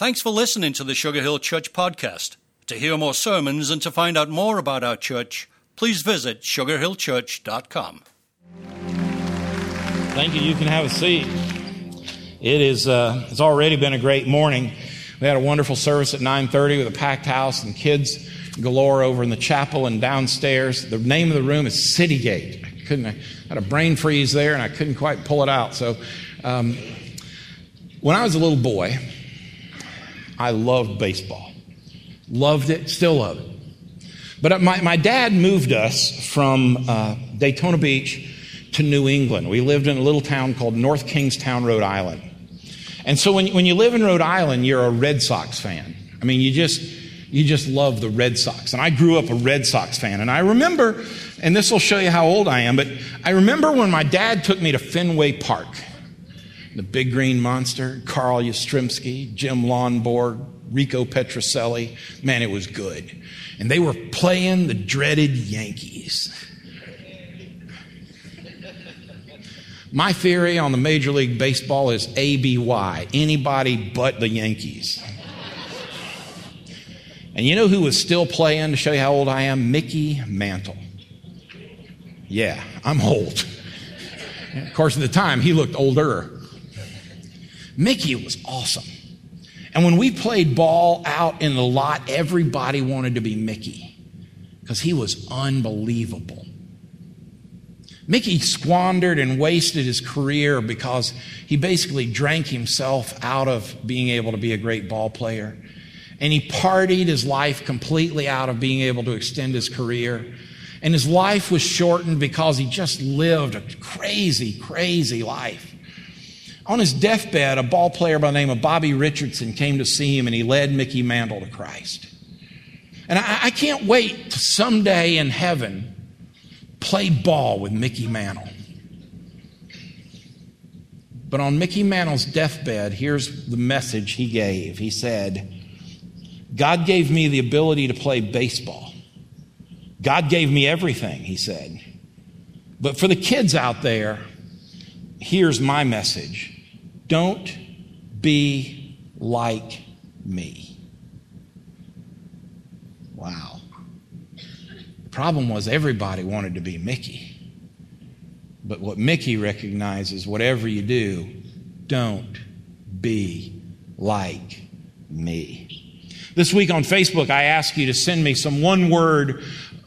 Thanks for listening to the Sugar Hill Church podcast. To hear more sermons and to find out more about our church, please visit sugarhillchurch.com. Thank you. You can have a seat. It is. Uh, it's already been a great morning. We had a wonderful service at 9:30 with a packed house and kids galore over in the chapel and downstairs. The name of the room is City Gate. I couldn't. I had a brain freeze there, and I couldn't quite pull it out. So, um, when I was a little boy, I loved baseball. Loved it, still love it. But my, my dad moved us from uh, Daytona Beach to New England. We lived in a little town called North Kingstown, Rhode Island. And so when, when you live in Rhode Island, you're a Red Sox fan. I mean, you just, you just love the Red Sox. And I grew up a Red Sox fan. And I remember, and this will show you how old I am, but I remember when my dad took me to Fenway Park the Big Green Monster, Carl Yastrzemski, Jim Lonborg, Rico Petrocelli. Man, it was good. And they were playing the dreaded Yankees. My theory on the Major League Baseball is ABY anybody but the Yankees. And you know who was still playing to show you how old I am? Mickey Mantle. Yeah, I'm old. Of course, at the time, he looked older. Mickey was awesome. And when we played ball out in the lot, everybody wanted to be Mickey because he was unbelievable. Mickey squandered and wasted his career because he basically drank himself out of being able to be a great ball player. And he partied his life completely out of being able to extend his career. And his life was shortened because he just lived a crazy, crazy life. On his deathbed, a ball player by the name of Bobby Richardson came to see him and he led Mickey Mantle to Christ. And I, I can't wait to someday in heaven play ball with Mickey Mantle. But on Mickey Mantle's deathbed, here's the message he gave. He said, God gave me the ability to play baseball. God gave me everything, he said. But for the kids out there, here's my message don't be like me. Wow. The problem was everybody wanted to be Mickey. But what Mickey recognizes whatever you do, don't be like me. This week on Facebook, I ask you to send me some one word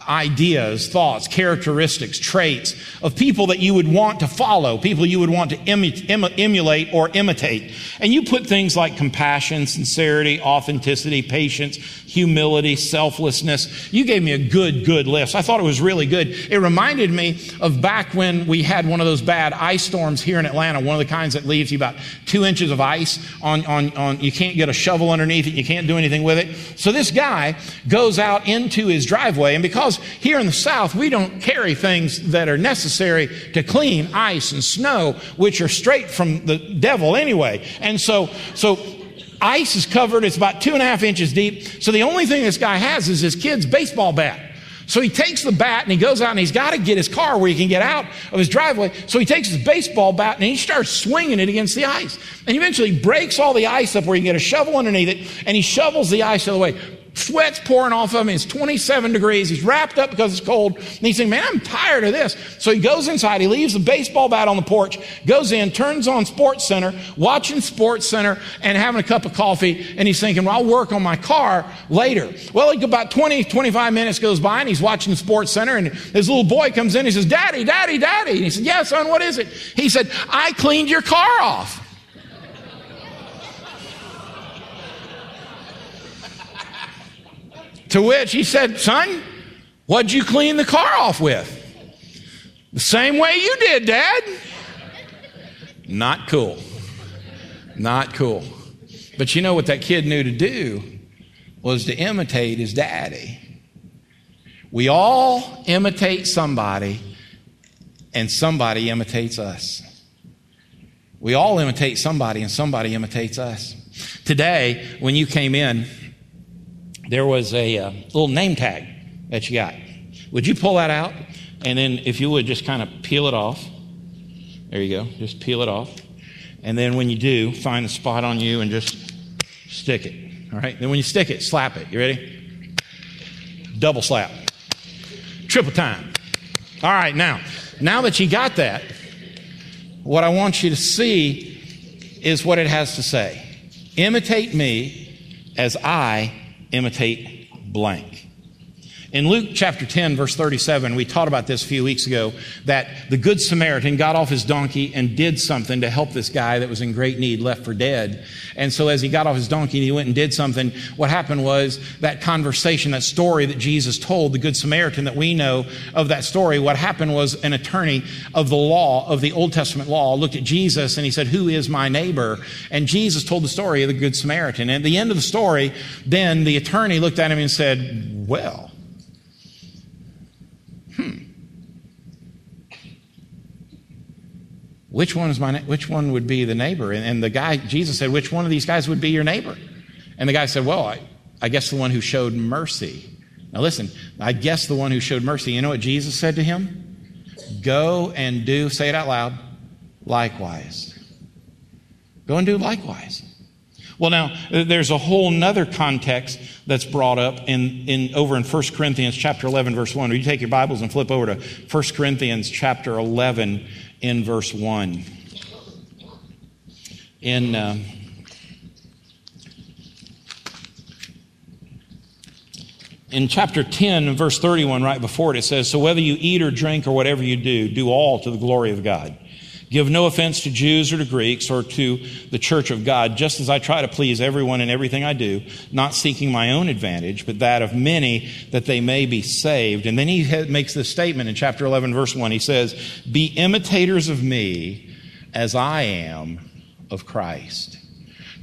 ideas, thoughts, characteristics, traits of people that you would want to follow, people you would want to emulate or imitate. And you put things like compassion, sincerity, authenticity, patience, humility, selflessness. You gave me a good, good list. I thought it was really good. It reminded me of back when we had one of those bad ice storms here in Atlanta, one of the kinds that leaves you about two inches of ice on, on, on, you can't get a shovel underneath it, you can't do anything with it. So this guy goes out into his driveway, and because here in the South, we don't carry things that are necessary to clean ice and snow, which are straight from the devil anyway. And so, so ice is covered. It's about two and a half inches deep. So the only thing this guy has is his kid's baseball bat. So he takes the bat and he goes out and he's got to get his car where he can get out of his driveway. So he takes his baseball bat and he starts swinging it against the ice. And eventually breaks all the ice up where he can get a shovel underneath it and he shovels the ice out of the way sweat's pouring off of him. It's 27 degrees. He's wrapped up because it's cold. And he's saying, man, I'm tired of this. So he goes inside. He leaves the baseball bat on the porch, goes in, turns on Sports Center, watching Sports Center and having a cup of coffee. And he's thinking, well, I'll work on my car later. Well, about 20, 25 minutes goes by and he's watching Sports Center and his little boy comes in. He says, daddy, daddy, daddy. And he said, yeah, son, what is it? He said, I cleaned your car off. To which he said, Son, what'd you clean the car off with? The same way you did, Dad. Not cool. Not cool. But you know what that kid knew to do was to imitate his daddy. We all imitate somebody, and somebody imitates us. We all imitate somebody, and somebody imitates us. Today, when you came in, there was a uh, little name tag that you got. Would you pull that out? And then, if you would, just kind of peel it off. There you go. Just peel it off. And then, when you do, find the spot on you and just Stick it. All right? Then when you stick it, slap it. You ready? Double slap. Triple time. All right, now, now that you got that, what I want you to see is what it has to say. Imitate me as I imitate blank. In Luke chapter 10, verse 37, we taught about this a few weeks ago that the Good Samaritan got off his donkey and did something to help this guy that was in great need, left for dead. And so as he got off his donkey and he went and did something, what happened was that conversation, that story that Jesus told, the Good Samaritan that we know of that story, what happened was an attorney of the law, of the Old Testament law, looked at Jesus and he said, Who is my neighbor? And Jesus told the story of the Good Samaritan. And at the end of the story, then the attorney looked at him and said, Well, Which one is my which one would be the neighbor? And, and, the guy, Jesus said, which one of these guys would be your neighbor? And the guy said, Well, I, I guess the one who showed mercy. Now listen, I guess the one who showed mercy. You know what Jesus said to him? Go and do, say it out loud, likewise. Go and do likewise. Well, now, there's a whole nother context that's brought up in, in, over in 1 Corinthians chapter 11, verse 1. Would you take your Bibles and flip over to 1 Corinthians chapter 11 in verse 1? In. Uh, in chapter 10, verse 31, right before it, it says, So whether you eat or drink or whatever you do, do all to the glory of God. Give no offense to Jews or to Greeks or to the church of God, just as I try to please everyone in everything I do, not seeking my own advantage, but that of many that they may be saved. And then he makes this statement in chapter 11, verse 1. He says, Be imitators of me as I am of Christ.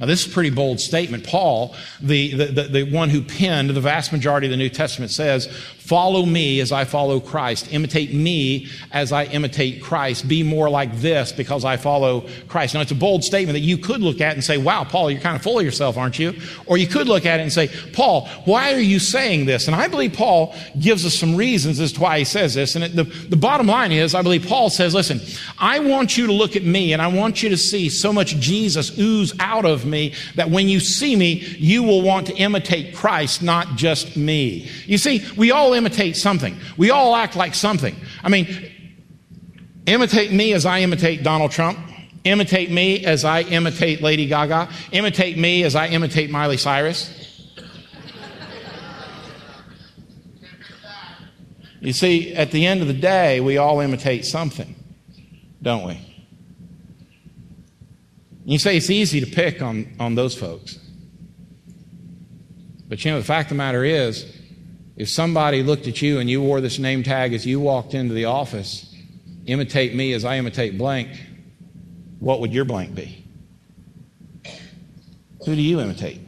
Now, this is a pretty bold statement. Paul, the, the, the, the, one who penned the vast majority of the New Testament, says, Follow me as I follow Christ. Imitate me as I imitate Christ. Be more like this because I follow Christ. Now, it's a bold statement that you could look at and say, Wow, Paul, you're kind of full of yourself, aren't you? Or you could look at it and say, Paul, why are you saying this? And I believe Paul gives us some reasons as to why he says this. And the, the bottom line is, I believe Paul says, Listen, I want you to look at me and I want you to see so much Jesus ooze out of me that when you see me, you will want to imitate Christ, not just me. You see, we all imitate something. We all act like something. I mean, imitate me as I imitate Donald Trump. Imitate me as I imitate Lady Gaga. Imitate me as I imitate Miley Cyrus. You see, at the end of the day, we all imitate something, don't we? You say it's easy to pick on, on those folks. But you know, the fact of the matter is, if somebody looked at you and you wore this name tag as you walked into the office, imitate me as I imitate blank, what would your blank be? Who do you imitate?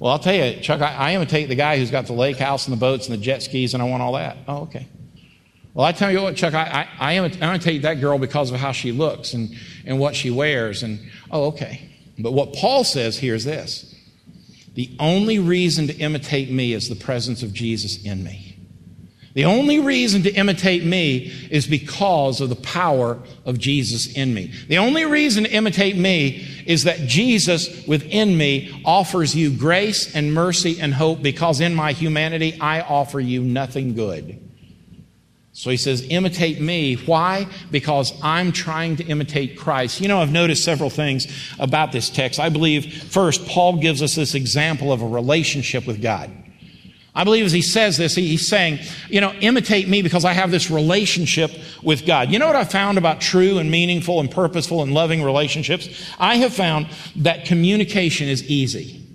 Well, I'll tell you, Chuck, I, I, imitate the guy who's got the lake house and the boats and the jet skis, and I want all that. Oh, okay. Well, I tell you what, Chuck, I, I, I imitate that girl because of how she looks and, and what she wears. And, oh, okay. But what Paul says here is this the only reason to imitate me is the presence of Jesus in me. The only reason to imitate me is because of the power of Jesus in me. The only reason to imitate me is that Jesus within me offers you grace and mercy and hope because in my humanity I offer you nothing good. So he says, imitate me. Why? Because I'm trying to imitate Christ. You know, I've noticed several things about this text. I believe, first, Paul gives us this example of a relationship with God. I believe as he says this, he's saying, you know, imitate me because I have this relationship with God. You know what I found about true and meaningful and purposeful and loving relationships? I have found that communication is easy.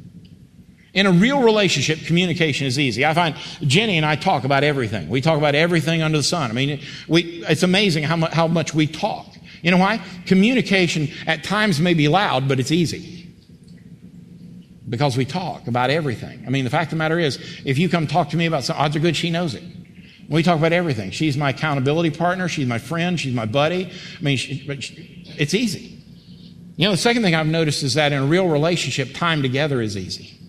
In a real relationship, communication is easy. I find Jenny and I talk about everything. We talk about everything under the sun. I mean, we, it's amazing how, how much we talk. You know why? Communication at times may be loud, but it's easy. Because we talk about everything. I mean, the fact of the matter is, if you come talk to me about something, odds are good she knows it. We talk about everything. She's my accountability partner. She's my friend. She's my buddy. I mean, she, it's easy. You know, the second thing I've noticed is that in a real relationship, time together is easy.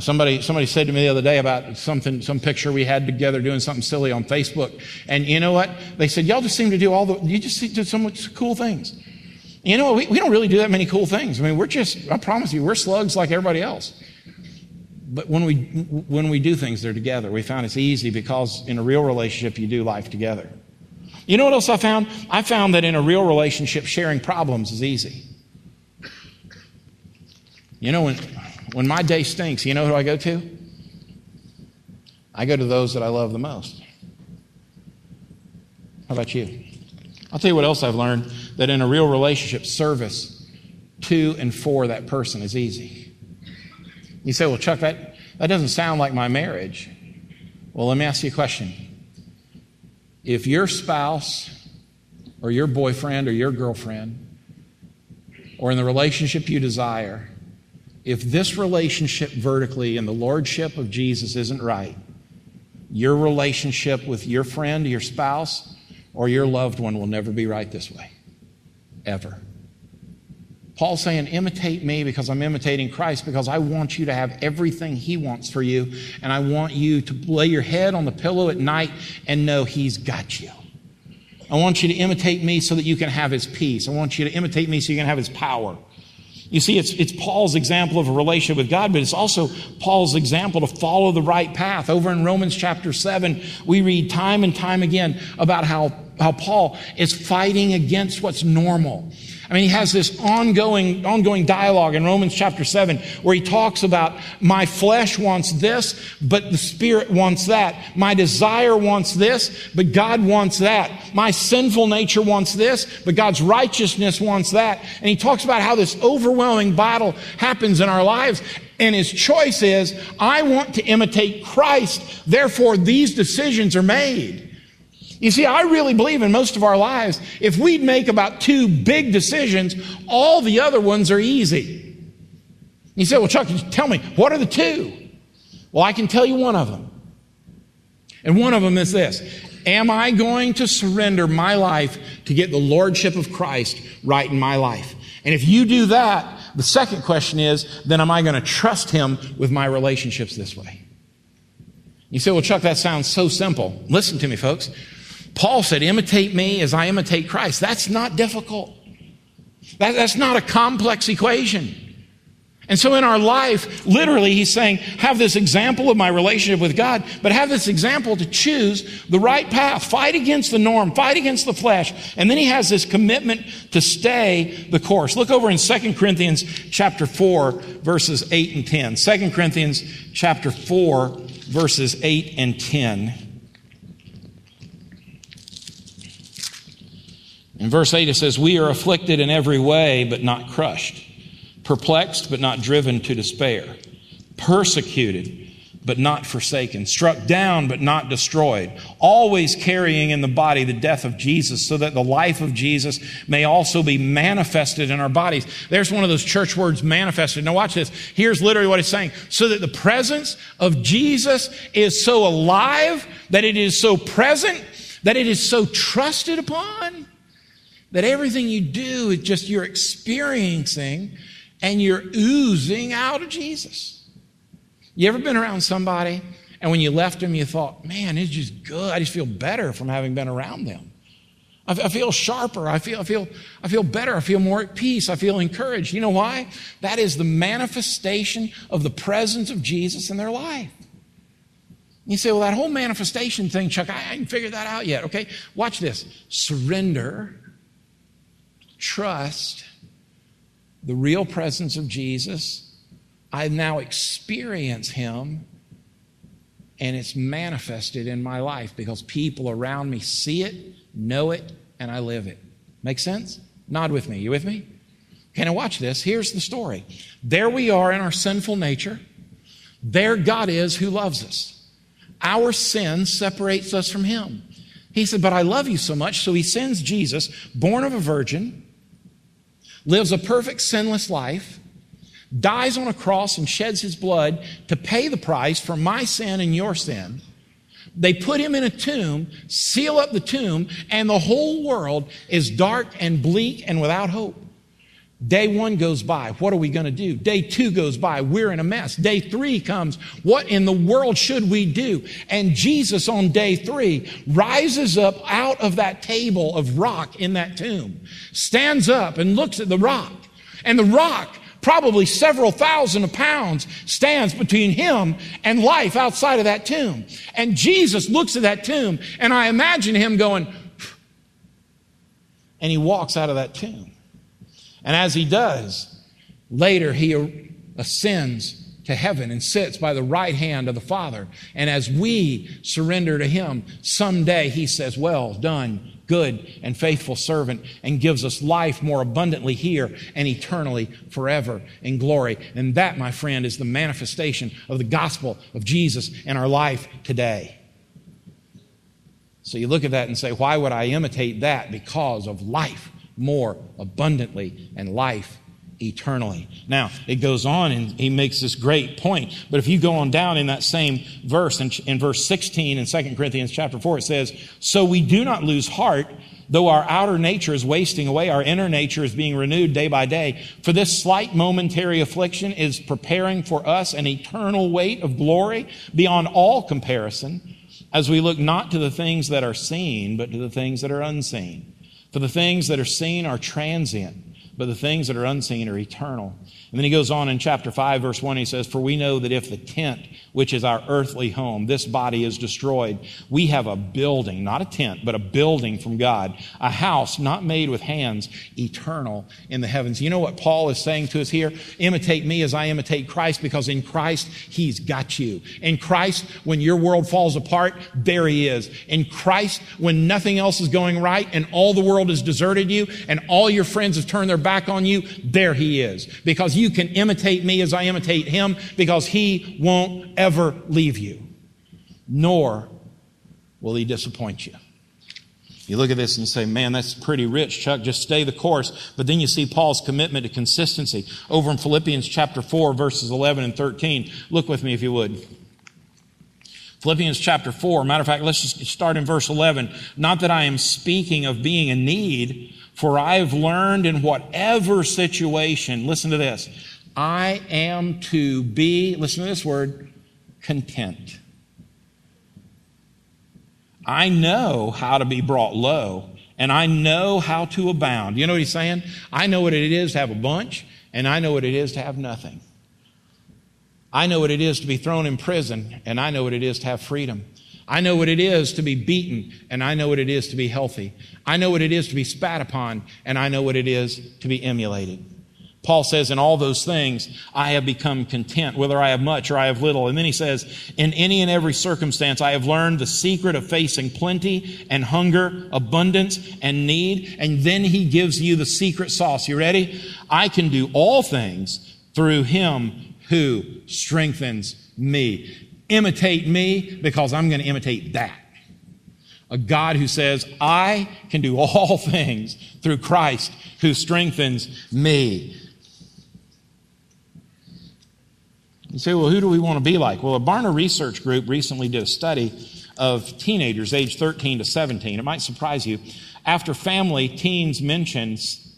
Somebody, somebody said to me the other day about something, some picture we had together doing something silly on Facebook. And you know what? They said, y'all just seem to do all the, you just do so much cool things. You know, we, we don't really do that many cool things. I mean, we're just, I promise you, we're slugs like everybody else. But when we, when we do things, they're together. We found it's easy because in a real relationship, you do life together. You know what else I found? I found that in a real relationship, sharing problems is easy. You know, when, when my day stinks, you know who I go to? I go to those that I love the most. How about you? I'll tell you what else I've learned that in a real relationship, service to and for that person is easy. You say, well, Chuck, that, that doesn't sound like my marriage. Well, let me ask you a question. If your spouse or your boyfriend or your girlfriend or in the relationship you desire, if this relationship vertically in the lordship of Jesus isn't right, your relationship with your friend, your spouse, or your loved one will never be right this way. Ever. Paul's saying, imitate me because I'm imitating Christ because I want you to have everything he wants for you. And I want you to lay your head on the pillow at night and know he's got you. I want you to imitate me so that you can have his peace. I want you to imitate me so you can have his power. You see, it's, it's Paul's example of a relationship with God, but it's also Paul's example to follow the right path. Over in Romans chapter 7, we read time and time again about how, how Paul is fighting against what's normal. I mean, he has this ongoing, ongoing dialogue in Romans chapter 7 where he talks about my flesh wants this, but the spirit wants that. My desire wants this, but God wants that. My sinful nature wants this, but God's righteousness wants that. And he talks about how this overwhelming battle happens in our lives. And his choice is, I want to imitate Christ. Therefore, these decisions are made. You see, I really believe in most of our lives, if we'd make about two big decisions, all the other ones are easy. You say, well, Chuck, tell me, what are the two? Well, I can tell you one of them. And one of them is this Am I going to surrender my life to get the Lordship of Christ right in my life? And if you do that, the second question is, then am I going to trust Him with my relationships this way? You say, well, Chuck, that sounds so simple. Listen to me, folks. Paul said, imitate me as I imitate Christ. That's not difficult. That, that's not a complex equation. And so in our life, literally, he's saying, have this example of my relationship with God, but have this example to choose the right path. Fight against the norm, fight against the flesh. And then he has this commitment to stay the course. Look over in 2 Corinthians chapter 4, verses 8 and 10. 2 Corinthians chapter 4, verses 8 and 10. In verse 8, it says, We are afflicted in every way, but not crushed, perplexed, but not driven to despair, persecuted, but not forsaken, struck down, but not destroyed, always carrying in the body the death of Jesus, so that the life of Jesus may also be manifested in our bodies. There's one of those church words, manifested. Now, watch this. Here's literally what it's saying. So that the presence of Jesus is so alive, that it is so present, that it is so trusted upon that everything you do is just you're experiencing and you're oozing out of Jesus. You ever been around somebody and when you left them, you thought, man, it's just good. I just feel better from having been around them. I feel sharper. I feel, I feel, I feel better. I feel more at peace. I feel encouraged. You know why? That is the manifestation of the presence of Jesus in their life. You say, well, that whole manifestation thing, Chuck, I, I haven't figured that out yet. Okay, watch this. Surrender trust the real presence of Jesus. I now experience Him and it's manifested in my life because people around me see it, know it, and I live it. Make sense? Nod with me. You with me? Okay, now watch this. Here's the story. There we are in our sinful nature. There God is who loves us. Our sin separates us from Him. He said, But I love you so much, so He sends Jesus, born of a virgin, lives a perfect sinless life, dies on a cross and sheds his blood to pay the price for my sin and your sin. They put him in a tomb, seal up the tomb, and the whole world is dark and bleak and without hope. Day one goes by. What are we going to do? Day two goes by. We're in a mess. Day three comes. What in the world should we do? And Jesus on day three rises up out of that table of rock in that tomb, stands up and looks at the rock. And the rock, probably several thousand pounds, stands between him and life outside of that tomb. And Jesus looks at that tomb, and I imagine him going, and he walks out of that tomb. And as he does, later he ascends to heaven and sits by the right hand of the Father. And as we surrender to him, someday he says, Well done, good and faithful servant, and gives us life more abundantly here and eternally forever in glory. And that, my friend, is the manifestation of the gospel of Jesus in our life today. So you look at that and say, Why would I imitate that? Because of life more abundantly and life eternally. Now, it goes on and he makes this great point. But if you go on down in that same verse, in, in verse 16 in 2 Corinthians chapter 4, it says, So we do not lose heart, though our outer nature is wasting away, our inner nature is being renewed day by day. For this slight momentary affliction is preparing for us an eternal weight of glory beyond all comparison, as we look not to the things that are seen, but to the things that are unseen. For the things that are seen are transient, but the things that are unseen are eternal. And then he goes on in chapter 5, verse 1, he says, For we know that if the tent, which is our earthly home, this body is destroyed, we have a building, not a tent, but a building from God, a house not made with hands, eternal in the heavens. You know what Paul is saying to us here? Imitate me as I imitate Christ, because in Christ, he's got you. In Christ, when your world falls apart, there he is. In Christ, when nothing else is going right and all the world has deserted you and all your friends have turned their back on you, there he is. Because you can imitate me as I imitate him because he won't ever leave you, nor will he disappoint you. You look at this and say, man, that's pretty rich, Chuck. Just stay the course. But then you see Paul's commitment to consistency over in Philippians chapter 4, verses 11 and 13. Look with me if you would. Philippians chapter 4. Matter of fact, let's just start in verse 11. Not that I am speaking of being in need, for I have learned in whatever situation, listen to this, I am to be, listen to this word, content. I know how to be brought low, and I know how to abound. You know what he's saying? I know what it is to have a bunch, and I know what it is to have nothing. I know what it is to be thrown in prison, and I know what it is to have freedom. I know what it is to be beaten, and I know what it is to be healthy. I know what it is to be spat upon, and I know what it is to be emulated. Paul says, in all those things, I have become content, whether I have much or I have little. And then he says, in any and every circumstance, I have learned the secret of facing plenty and hunger, abundance and need. And then he gives you the secret sauce. You ready? I can do all things through him who strengthens me. Imitate me because I'm going to imitate that. A God who says, I can do all things through Christ who strengthens me. You say, well, who do we want to be like? Well, a Barna Research Group recently did a study of teenagers aged 13 to 17. It might surprise you. After family, teens mentions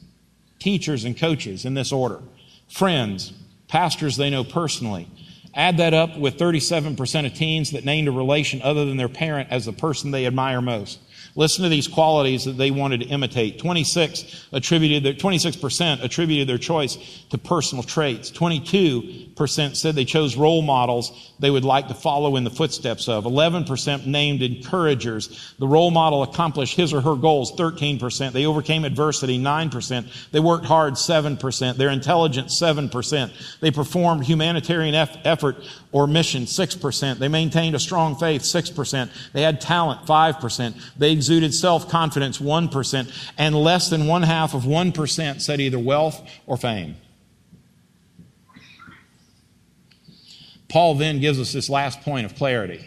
teachers and coaches in this order friends, pastors they know personally, Add that up with 37% of teens that named a relation other than their parent as the person they admire most. Listen to these qualities that they wanted to imitate. 26 attributed their, 26% attributed their choice to personal traits. 22% said they chose role models they would like to follow in the footsteps of. 11% named encouragers. The role model accomplished his or her goals. 13%. They overcame adversity. 9%. They worked hard. 7%. Their intelligence. 7%. They performed humanitarian effort or mission. 6%. They maintained a strong faith. 6%. They had talent. 5%. They exuded self-confidence 1%, and less than one half of 1% said either wealth or fame. Paul then gives us this last point of clarity.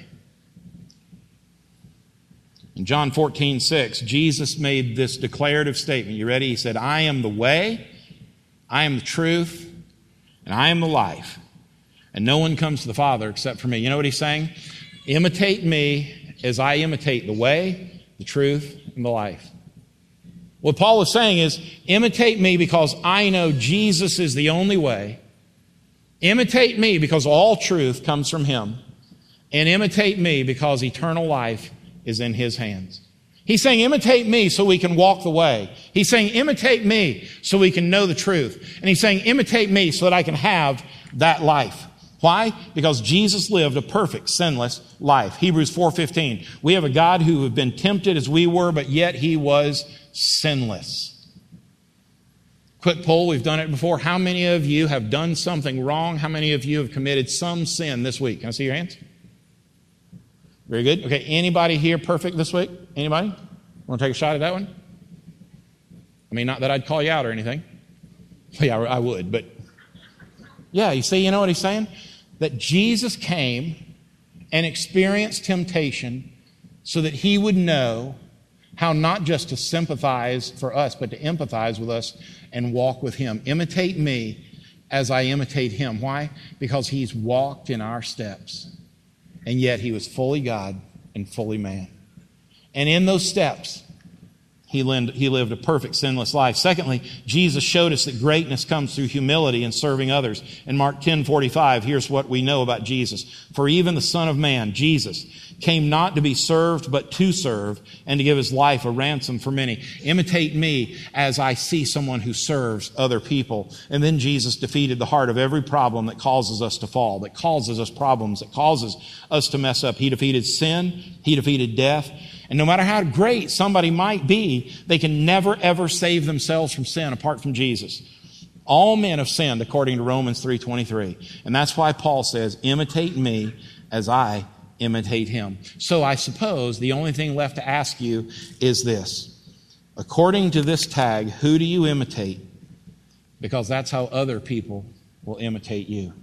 In John 14, 6, Jesus made this declarative statement. You ready? He said, I am the way, I am the truth, and I am the life. And no one comes to the Father except for me. You know what he's saying? Imitate me as I imitate the way, the truth, and the life. What Paul is saying is imitate me because I know Jesus is the only way. Imitate me because all truth comes from him. And imitate me because eternal life is in his hands. He's saying, imitate me so we can walk the way. He's saying, imitate me so we can know the truth. And he's saying, imitate me so that I can have that life. Why? Because Jesus lived a perfect, sinless life. Hebrews 4:15. We have a God who have been tempted as we were, but yet he was sinless. Quick poll, we've done it before. How many of you have done something wrong? How many of you have committed some sin this week? Can I see your hands? Very good. Okay, anybody here perfect this week? Anybody? Want to take a shot at that one? I mean, not that I'd call you out or anything. Yeah, I would, but yeah, you see, you know what he's saying? That Jesus came and experienced temptation so that he would know how not just to sympathize for us, but to empathize with us and walk with him. Imitate me as I imitate him. Why? Because he's walked in our steps and yet he was fully God and fully man. And in those steps, he lived, a perfect sinless life. Secondly, Jesus showed us that greatness comes through humility and serving others. In Mark 10 45, here's what we know about Jesus. For even the Son of Man, Jesus, came not to be served, but to serve and to give his life a ransom for many. Imitate me as I see someone who serves other people. And then Jesus defeated the heart of every problem that causes us to fall, that causes us problems, that causes us to mess up. He defeated sin. He defeated death. And no matter how great somebody might be, they can never ever save themselves from sin apart from Jesus. All men have sinned according to Romans 3:23. And that's why Paul says, "Imitate me as I imitate him." So I suppose the only thing left to ask you is this. According to this tag, who do you imitate? Because that's how other people will imitate you.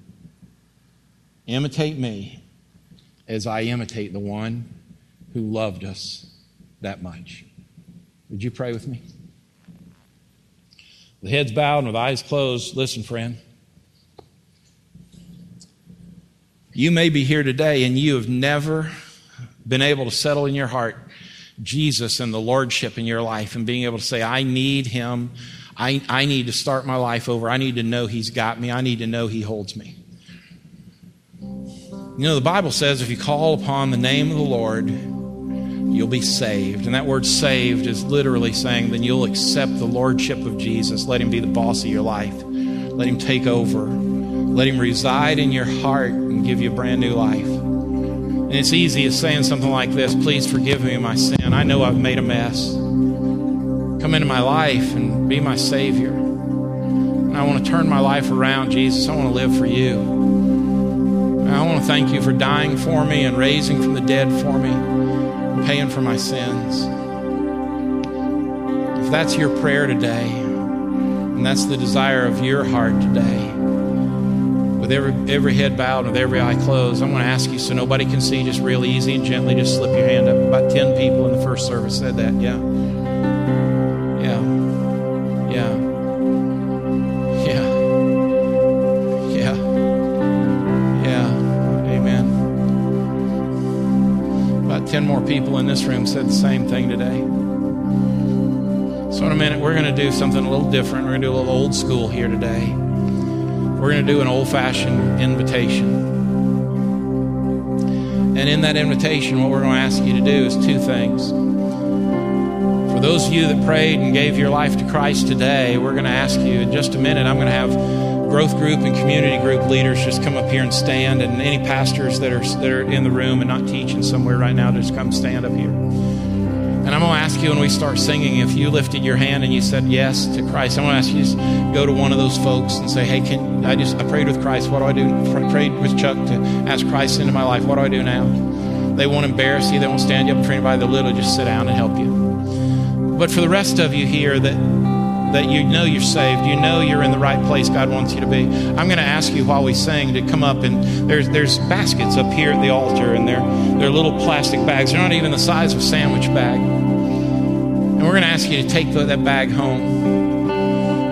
Imitate me as I imitate the one who loved us that much. Would you pray with me? The heads bowed and with eyes closed, listen, friend. You may be here today and you have never been able to settle in your heart Jesus and the Lordship in your life and being able to say, I need Him. I, I need to start my life over. I need to know He's got me. I need to know He holds me. You know, the Bible says if you call upon the name of the Lord, you'll be saved. And that word saved is literally saying then you'll accept the lordship of Jesus. Let him be the boss of your life. Let him take over. Let him reside in your heart and give you a brand new life. And it's easy as saying something like this Please forgive me my sin. I know I've made a mess. Come into my life and be my Savior. And I want to turn my life around, Jesus. I want to live for you. I want to thank you for dying for me and raising from the dead for me paying for my sins. If that's your prayer today, and that's the desire of your heart today, with every, every head bowed and with every eye closed, I'm going to ask you so nobody can see, just real easy and gently, just slip your hand up. About 10 people in the first service said that, yeah. Yeah. Ten more people in this room said the same thing today. So, in a minute, we're going to do something a little different. We're going to do a little old school here today. We're going to do an old fashioned invitation. And in that invitation, what we're going to ask you to do is two things. For those of you that prayed and gave your life to Christ today, we're going to ask you in just a minute, I'm going to have growth group and community group leaders just come up here and stand, and any pastors that are that are in the room and not teaching somewhere right now, just come stand up here. And I'm going to ask you when we start singing, if you lifted your hand and you said yes to Christ, I'm going to ask you to go to one of those folks and say, "Hey, can I just I prayed with Christ? What do I do? I prayed with Chuck to ask Christ into my life. What do I do now?" They won't embarrass you. They won't stand you up for anybody. They'll literally just sit down and help you. But for the rest of you here that that you know you're saved, you know you're in the right place God wants you to be. I'm going to ask you while we sing to come up and there's there's baskets up here at the altar and they're they're little plastic bags. They're not even the size of a sandwich bag. And we're going to ask you to take the, that bag home.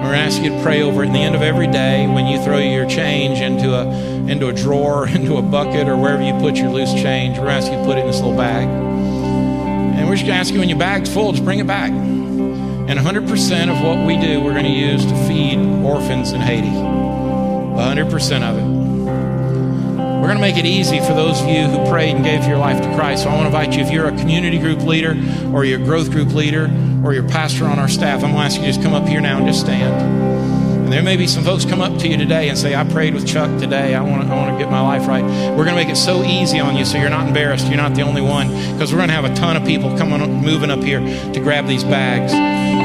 We're going to ask you to pray over it. In the end of every day, when you throw your change into a into a drawer, into a bucket, or wherever you put your loose change, we're going to ask you to put it in this little bag. And we're just going to ask you when your bag's full, just bring it back. And 100% of what we do, we're going to use to feed orphans in Haiti. 100% of it. We're going to make it easy for those of you who prayed and gave your life to Christ. So I want to invite you, if you're a community group leader or you're growth group leader or you're pastor on our staff, I'm going to ask you to just come up here now and just stand. And there may be some folks come up to you today and say, I prayed with Chuck today. I want to, I get my life right. We're going to make it so easy on you so you're not embarrassed. You're not the only one because we're going to have a ton of people coming moving up here to grab these bags.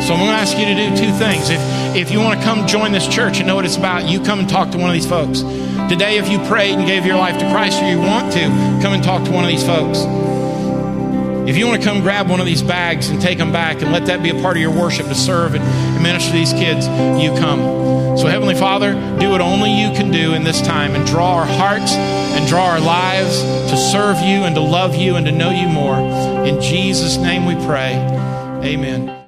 So I'm going to ask you to do two things. If, if you want to come join this church and know what it's about, you come and talk to one of these folks. Today, if you prayed and gave your life to Christ or you want to, come and talk to one of these folks. If you want to come grab one of these bags and take them back and let that be a part of your worship to serve and minister to these kids, you come. So, Heavenly Father, do what only you can do in this time and draw our hearts and draw our lives to serve you and to love you and to know you more. In Jesus' name we pray. Amen.